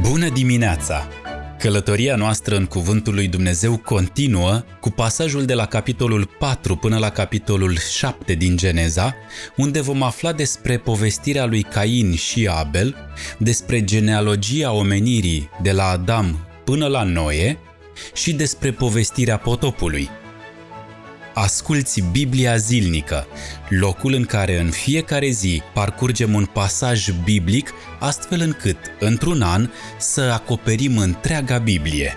Bună dimineața! Călătoria noastră în Cuvântul lui Dumnezeu continuă cu pasajul de la capitolul 4 până la capitolul 7 din Geneza, unde vom afla despre povestirea lui Cain și Abel, despre genealogia omenirii de la Adam până la Noe și despre povestirea potopului. Asculți Biblia zilnică, locul în care în fiecare zi parcurgem un pasaj biblic, astfel încât, într-un an, să acoperim întreaga Biblie.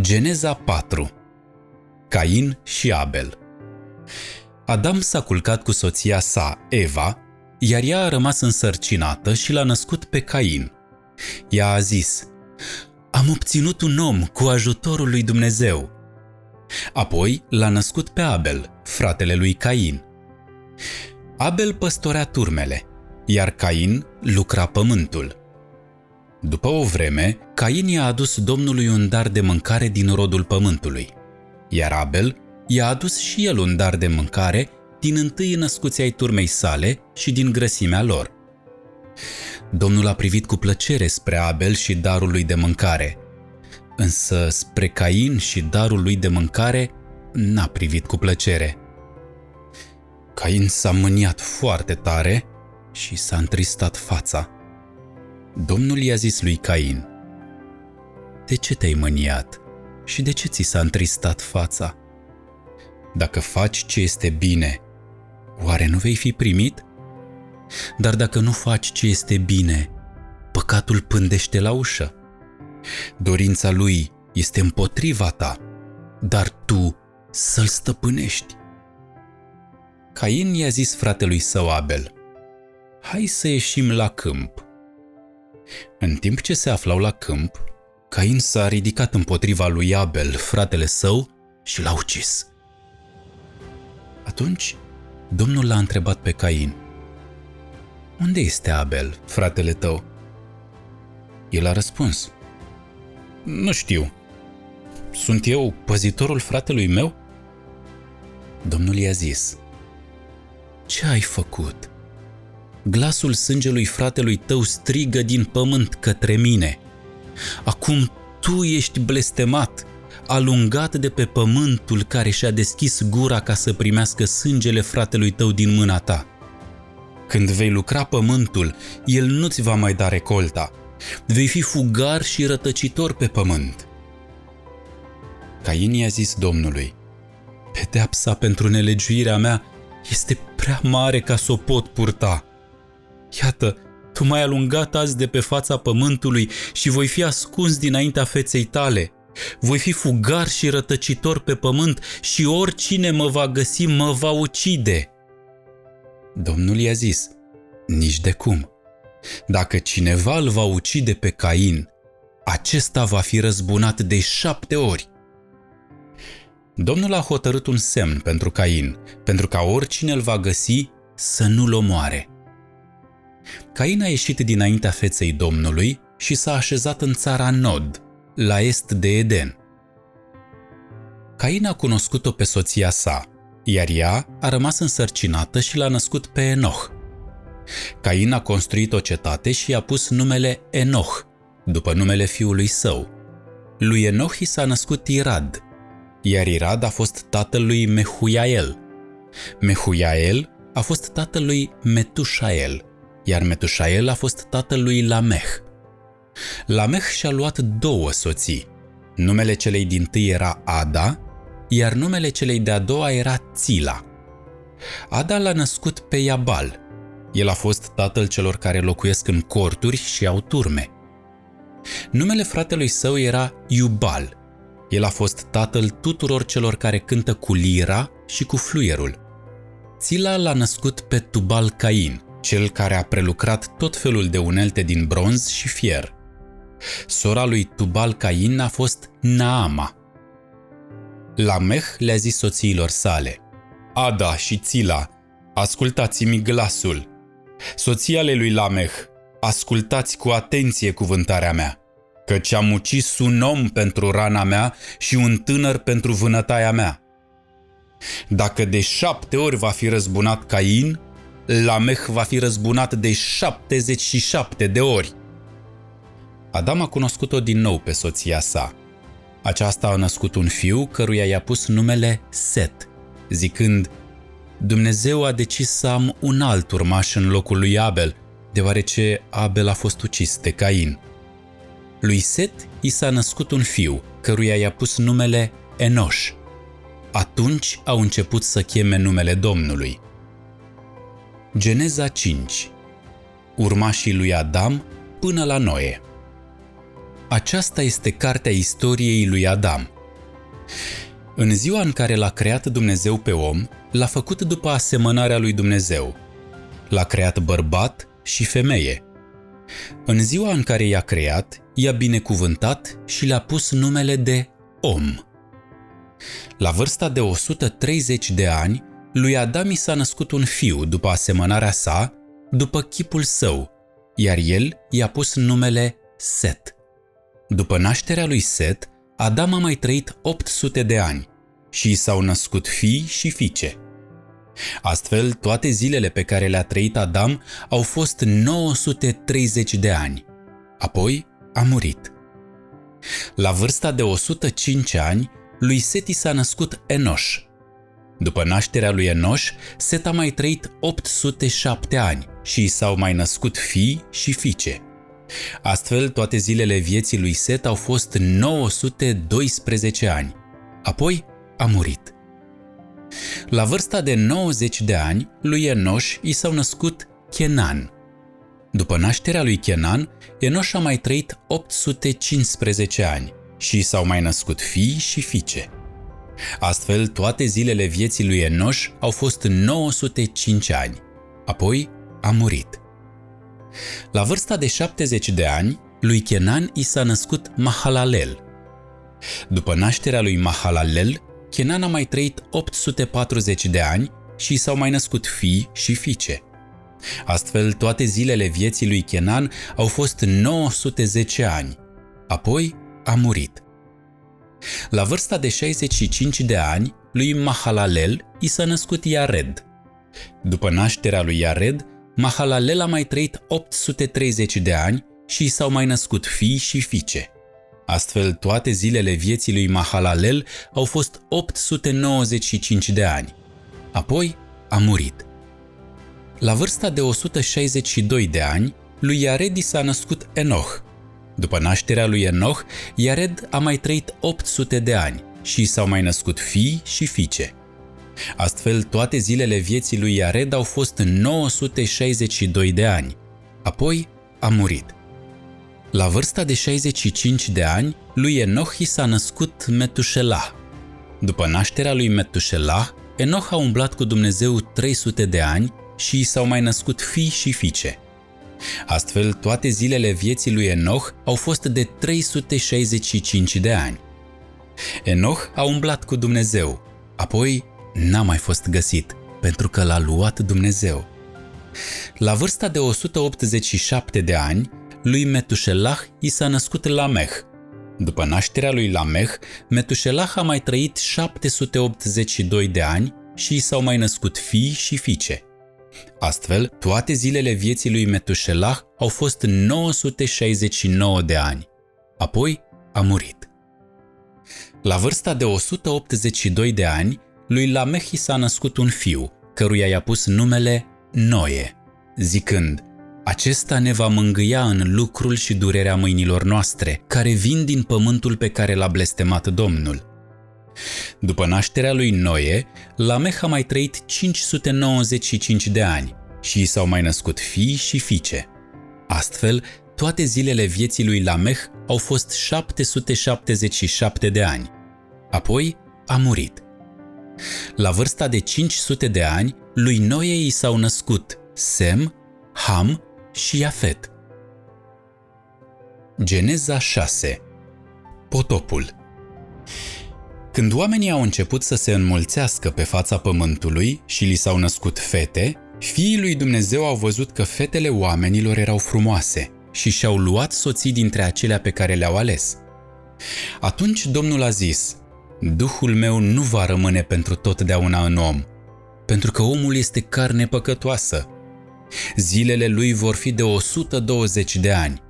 Geneza 4 Cain și Abel Adam s-a culcat cu soția sa, Eva, iar ea a rămas însărcinată și l-a născut pe Cain. Ea a zis, Am obținut un om cu ajutorul lui Dumnezeu – Apoi l-a născut pe Abel, fratele lui Cain. Abel păstorea turmele, iar Cain lucra pământul. După o vreme, Cain i-a adus Domnului un dar de mâncare din rodul pământului, iar Abel i-a adus și el un dar de mâncare din întâi născuți ai turmei sale și din grăsimea lor. Domnul a privit cu plăcere spre Abel și darul lui de mâncare – însă spre Cain și darul lui de mâncare n-a privit cu plăcere. Cain s-a mâniat foarte tare și s-a întristat fața. Domnul i-a zis lui Cain, De ce te-ai mâniat și de ce ți s-a întristat fața? Dacă faci ce este bine, oare nu vei fi primit? Dar dacă nu faci ce este bine, păcatul pândește la ușă. Dorința lui este împotriva ta, dar tu să-l stăpânești. Cain i-a zis fratelui său Abel, Hai să ieșim la câmp. În timp ce se aflau la câmp, Cain s-a ridicat împotriva lui Abel, fratele său, și l-a ucis. Atunci, Domnul l-a întrebat pe Cain, Unde este Abel, fratele tău? El a răspuns, nu știu. Sunt eu păzitorul fratelui meu? Domnul i-a zis, Ce ai făcut? Glasul sângelui fratelui tău strigă din pământ către mine. Acum tu ești blestemat, alungat de pe pământul care și-a deschis gura ca să primească sângele fratelui tău din mâna ta. Când vei lucra pământul, el nu-ți va mai da recolta, Vei fi fugar și rătăcitor pe pământ. Cain i-a zis Domnului, Pedeapsa pentru nelegiuirea mea este prea mare ca să o pot purta. Iată, tu m-ai alungat azi de pe fața pământului și voi fi ascuns dinaintea feței tale. Voi fi fugar și rătăcitor pe pământ și oricine mă va găsi mă va ucide. Domnul i-a zis, nici de cum. Dacă cineva îl va ucide pe Cain, acesta va fi răzbunat de șapte ori. Domnul a hotărât un semn pentru Cain, pentru ca oricine îl va găsi să nu-l omoare. Cain a ieșit dinaintea feței Domnului și s-a așezat în țara Nod, la est de Eden. Cain a cunoscut-o pe soția sa, iar ea a rămas însărcinată și l-a născut pe Enoch. Cain a construit o cetate și i-a pus numele Enoch, după numele fiului său. Lui Enoch i s-a născut Irad, iar Irad a fost tatăl lui Mehuiael. Mehuiael a fost tatăl lui Metușael, iar Metușael a fost tatăl lui Lameh. Lameh și-a luat două soții. Numele celei din tâi era Ada, iar numele celei de-a doua era Țila. Ada l-a născut pe Iabal, el a fost tatăl celor care locuiesc în corturi și au turme. Numele fratelui său era Iubal. El a fost tatăl tuturor celor care cântă cu lira și cu fluierul. Țila l-a născut pe Tubal Cain, cel care a prelucrat tot felul de unelte din bronz și fier. Sora lui Tubal Cain a fost Naama. Lameh le-a zis soțiilor sale, Ada și Țila, ascultați-mi glasul, Soția lui Lameh, ascultați cu atenție cuvântarea mea, căci am ucis un om pentru rana mea și un tânăr pentru vânătaia mea. Dacă de șapte ori va fi răzbunat Cain, Lameh va fi răzbunat de 77 de ori. Adam a cunoscut-o din nou pe soția sa. Aceasta a născut un fiu căruia i-a pus numele Set, zicând Dumnezeu a decis să am un alt urmaș în locul lui Abel, deoarece Abel a fost ucis de Cain. Lui Set i s-a născut un fiu, căruia i-a pus numele Enoș. Atunci au început să cheme numele Domnului. Geneza 5 Urmașii lui Adam până la Noe Aceasta este cartea istoriei lui Adam. În ziua în care l-a creat Dumnezeu pe om, l-a făcut după asemănarea lui Dumnezeu. L-a creat bărbat și femeie. În ziua în care i-a creat, i-a binecuvântat și le-a pus numele de om. La vârsta de 130 de ani, lui Adam i s-a născut un fiu după asemănarea sa, după chipul său, iar el i-a pus numele Set. După nașterea lui Set, Adam a mai trăit 800 de ani și i s-au născut fii și fiice. Astfel, toate zilele pe care le-a trăit Adam au fost 930 de ani. Apoi a murit. La vârsta de 105 ani, lui Seti s-a născut Enoș. După nașterea lui Enoș, Set a mai trăit 807 ani și și s-au mai născut fii și fiice. Astfel, toate zilele vieții lui Set au fost 912 ani. Apoi a murit. La vârsta de 90 de ani, lui Enoș i s-au născut Kenan. După nașterea lui Kenan, Enoș a mai trăit 815 ani și s-au mai născut fii și fiice. Astfel, toate zilele vieții lui Enoș au fost 905 ani. Apoi a murit. La vârsta de 70 de ani, lui Kenan i s-a născut Mahalalel. După nașterea lui Mahalalel, Kenan a mai trăit 840 de ani și s-au mai născut fii și fiice. Astfel, toate zilele vieții lui Kenan au fost 910 ani. Apoi a murit. La vârsta de 65 de ani, lui Mahalalel i s-a născut Iared. După nașterea lui Iared, Mahalalel a mai trăit 830 de ani și i s-au mai născut fii și fiice. Astfel, toate zilele vieții lui Mahalalel au fost 895 de ani. Apoi a murit. La vârsta de 162 de ani, lui Iared s-a născut Enoch. După nașterea lui Enoch, Iared a mai trăit 800 de ani și s-au mai născut fii și fiice. Astfel, toate zilele vieții lui Iared au fost 962 de ani. Apoi a murit. La vârsta de 65 de ani, lui Enoch i s-a născut Metușelah. După nașterea lui Metușelah, Enoch a umblat cu Dumnezeu 300 de ani și i s-au mai născut fii și fiice. Astfel, toate zilele vieții lui Enoch au fost de 365 de ani. Enoch a umblat cu Dumnezeu, apoi n-a mai fost găsit, pentru că l-a luat Dumnezeu. La vârsta de 187 de ani, lui Metușelah i s-a născut Lameh. După nașterea lui Lameh, Metușelah a mai trăit 782 de ani și i s-au mai născut fii și fiice. Astfel, toate zilele vieții lui Metușelah au fost 969 de ani. Apoi a murit. La vârsta de 182 de ani, lui Lameh i s-a născut un fiu, căruia i-a pus numele Noe, zicând, acesta ne va mângâia în lucrul și durerea mâinilor noastre, care vin din pământul pe care l-a blestemat Domnul. După nașterea lui Noe, Lameh a mai trăit 595 de ani și i s-au mai născut fii și fiice. Astfel, toate zilele vieții lui Lameh au fost 777 de ani. Apoi a murit. La vârsta de 500 de ani, lui Noe i s-au născut Sem, Ham și Iafet. Geneza 6 Potopul Când oamenii au început să se înmulțească pe fața pământului și li s-au născut fete, fiii lui Dumnezeu au văzut că fetele oamenilor erau frumoase și și-au luat soții dintre acelea pe care le-au ales. Atunci Domnul a zis, Duhul meu nu va rămâne pentru totdeauna în om, pentru că omul este carne păcătoasă Zilele lui vor fi de 120 de ani.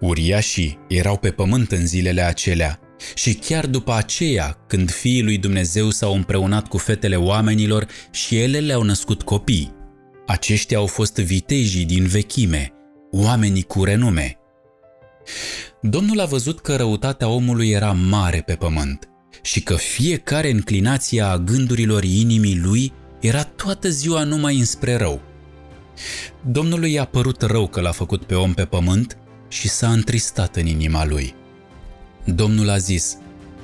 Uriașii erau pe pământ în zilele acelea și chiar după aceea, când fiii lui Dumnezeu s-au împreunat cu fetele oamenilor și ele le-au născut copii. Aceștia au fost vitejii din vechime, oamenii cu renume. Domnul a văzut că răutatea omului era mare pe pământ și că fiecare înclinație a gândurilor inimii lui era toată ziua numai înspre rău. Domnului i-a părut rău că l-a făcut pe om pe pământ și s-a întristat în inima lui. Domnul a zis,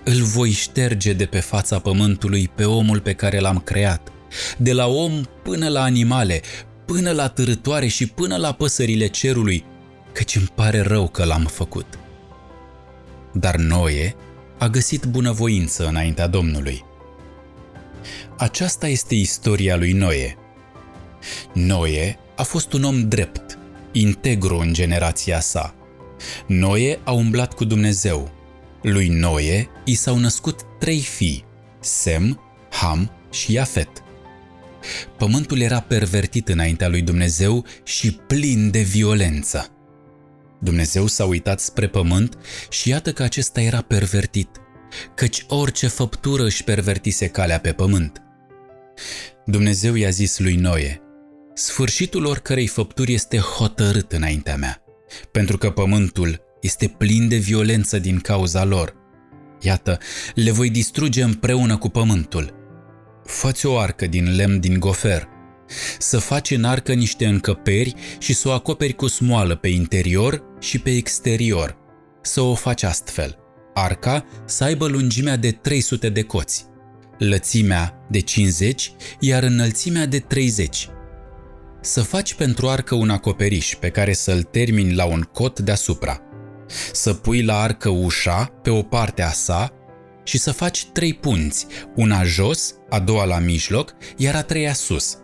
îl voi șterge de pe fața pământului pe omul pe care l-am creat, de la om până la animale, până la târătoare și până la păsările cerului, căci îmi pare rău că l-am făcut. Dar Noe a găsit bunăvoință înaintea Domnului. Aceasta este istoria lui Noe. Noe a fost un om drept, integru în generația sa. Noe a umblat cu Dumnezeu. Lui Noe i s-au născut trei fii, Sem, Ham și Iafet. Pământul era pervertit înaintea lui Dumnezeu și plin de violență. Dumnezeu s-a uitat spre pământ și iată că acesta era pervertit, căci orice făptură își pervertise calea pe pământ. Dumnezeu i-a zis lui Noe, Sfârșitul oricărei făpturi este hotărât înaintea mea, pentru că pământul este plin de violență din cauza lor. Iată, le voi distruge împreună cu pământul. Făți o arcă din lemn din gofer. Să faci în arcă niște încăperi și să o acoperi cu smoală pe interior și pe exterior. Să o faci astfel. Arca să aibă lungimea de 300 de coți, lățimea de 50, iar înălțimea de 30 să faci pentru arcă un acoperiș pe care să-l termini la un cot deasupra. Să pui la arcă ușa pe o parte a sa și să faci trei punți, una jos, a doua la mijloc, iar a treia sus.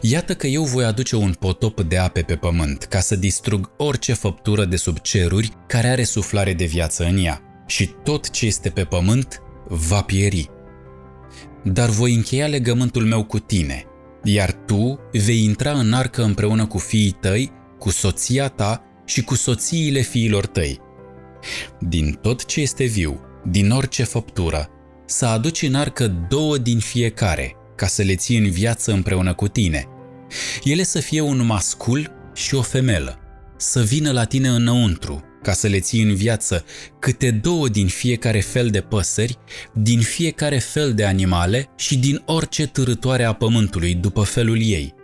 Iată că eu voi aduce un potop de ape pe pământ ca să distrug orice făptură de sub ceruri care are suflare de viață în ea și tot ce este pe pământ va pieri. Dar voi încheia legământul meu cu tine iar tu vei intra în arcă împreună cu fiii tăi, cu soția ta și cu soțiile fiilor tăi. Din tot ce este viu, din orice făptură, să aduci în arcă două din fiecare, ca să le ții în viață împreună cu tine. Ele să fie un mascul și o femelă, să vină la tine înăuntru, ca să le ții în viață câte două din fiecare fel de păsări, din fiecare fel de animale și din orice târătoare a pământului după felul ei.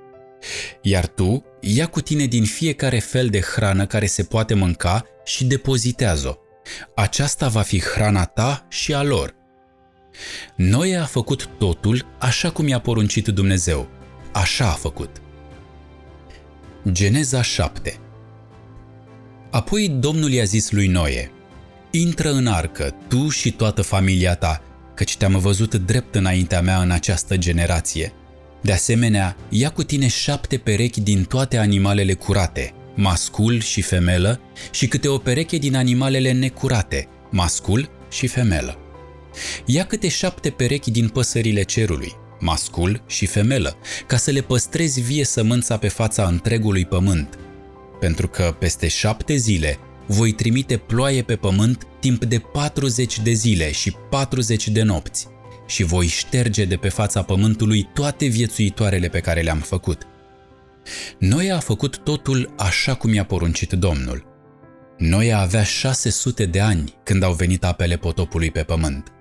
Iar tu ia cu tine din fiecare fel de hrană care se poate mânca și depozitează-o. Aceasta va fi hrana ta și a lor. Noe a făcut totul așa cum i-a poruncit Dumnezeu. Așa a făcut. Geneza 7 Apoi Domnul i-a zis lui Noe, Intră în arcă, tu și toată familia ta, căci te-am văzut drept înaintea mea în această generație. De asemenea, ia cu tine șapte perechi din toate animalele curate, mascul și femelă, și câte o pereche din animalele necurate, mascul și femelă. Ia câte șapte perechi din păsările cerului, mascul și femelă, ca să le păstrezi vie sămânța pe fața întregului pământ – pentru că peste șapte zile voi trimite ploaie pe pământ timp de 40 de zile și 40 de nopți și voi șterge de pe fața pământului toate viețuitoarele pe care le-am făcut. Noi a făcut totul așa cum i-a poruncit Domnul. Noi avea 600 de ani când au venit apele potopului pe pământ.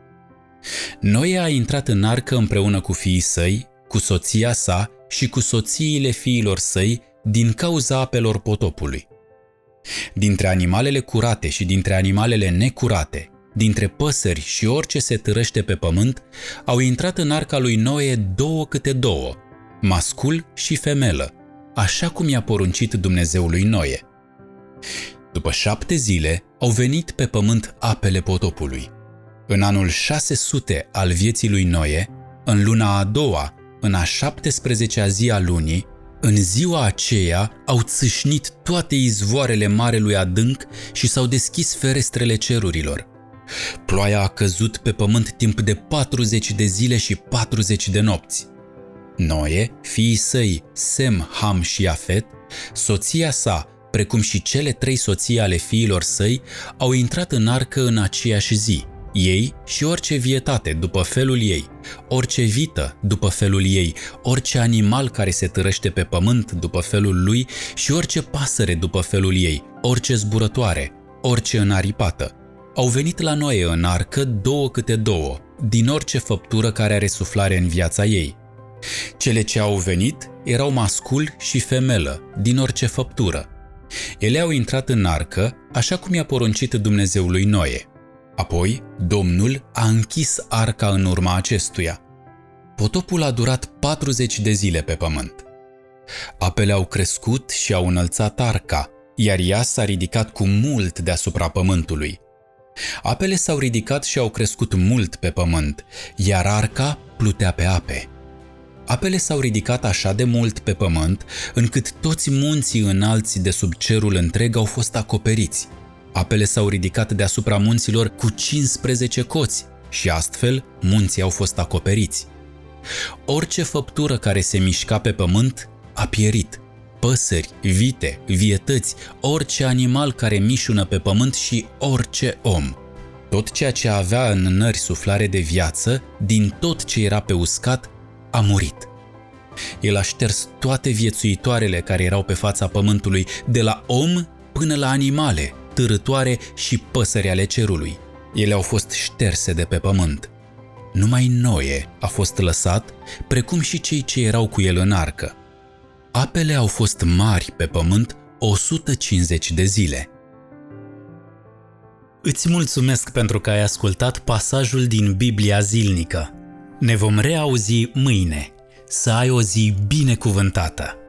Noi a intrat în arcă împreună cu fiii săi, cu soția sa și cu soțiile fiilor săi din cauza apelor potopului. Dintre animalele curate și dintre animalele necurate, dintre păsări și orice se târăște pe pământ, au intrat în arca lui Noe două câte două, mascul și femelă, așa cum i-a poruncit Dumnezeul lui Noe. După șapte zile au venit pe pământ apele potopului. În anul 600 al vieții lui Noe, în luna a doua, în a 17-a zi a lunii, în ziua aceea au țâșnit toate izvoarele marelui adânc și s-au deschis ferestrele cerurilor. Ploaia a căzut pe pământ timp de 40 de zile și 40 de nopți. Noe, fiii săi, Sem, Ham și Afet, soția sa, precum și cele trei soții ale fiilor săi, au intrat în arcă în aceeași zi, ei și orice vietate după felul ei, orice vită după felul ei, orice animal care se târăște pe pământ după felul lui și orice pasăre după felul ei, orice zburătoare, orice înaripată. Au venit la noi în arcă două câte două, din orice făptură care are suflare în viața ei. Cele ce au venit erau mascul și femelă, din orice făptură. Ele au intrat în arcă, așa cum i-a poruncit Dumnezeului Noe. Apoi, Domnul a închis arca în urma acestuia. Potopul a durat 40 de zile pe pământ. Apele au crescut și au înălțat arca, iar ea s-a ridicat cu mult deasupra pământului. Apele s-au ridicat și au crescut mult pe pământ, iar arca plutea pe ape. Apele s-au ridicat așa de mult pe pământ, încât toți munții înalți de sub cerul întreg au fost acoperiți. Apele s-au ridicat deasupra munților cu 15 coți și astfel munții au fost acoperiți. Orice făptură care se mișca pe pământ a pierit. Păsări, vite, vietăți, orice animal care mișună pe pământ și orice om. Tot ceea ce avea în nări suflare de viață, din tot ce era pe uscat, a murit. El a șters toate viețuitoarele care erau pe fața pământului, de la om până la animale, târătoare și păsări ale cerului. Ele au fost șterse de pe pământ. Numai Noe a fost lăsat, precum și cei ce erau cu el în arcă. Apele au fost mari pe pământ 150 de zile. Îți mulțumesc pentru că ai ascultat pasajul din Biblia zilnică. Ne vom reauzi mâine. Să ai o zi binecuvântată!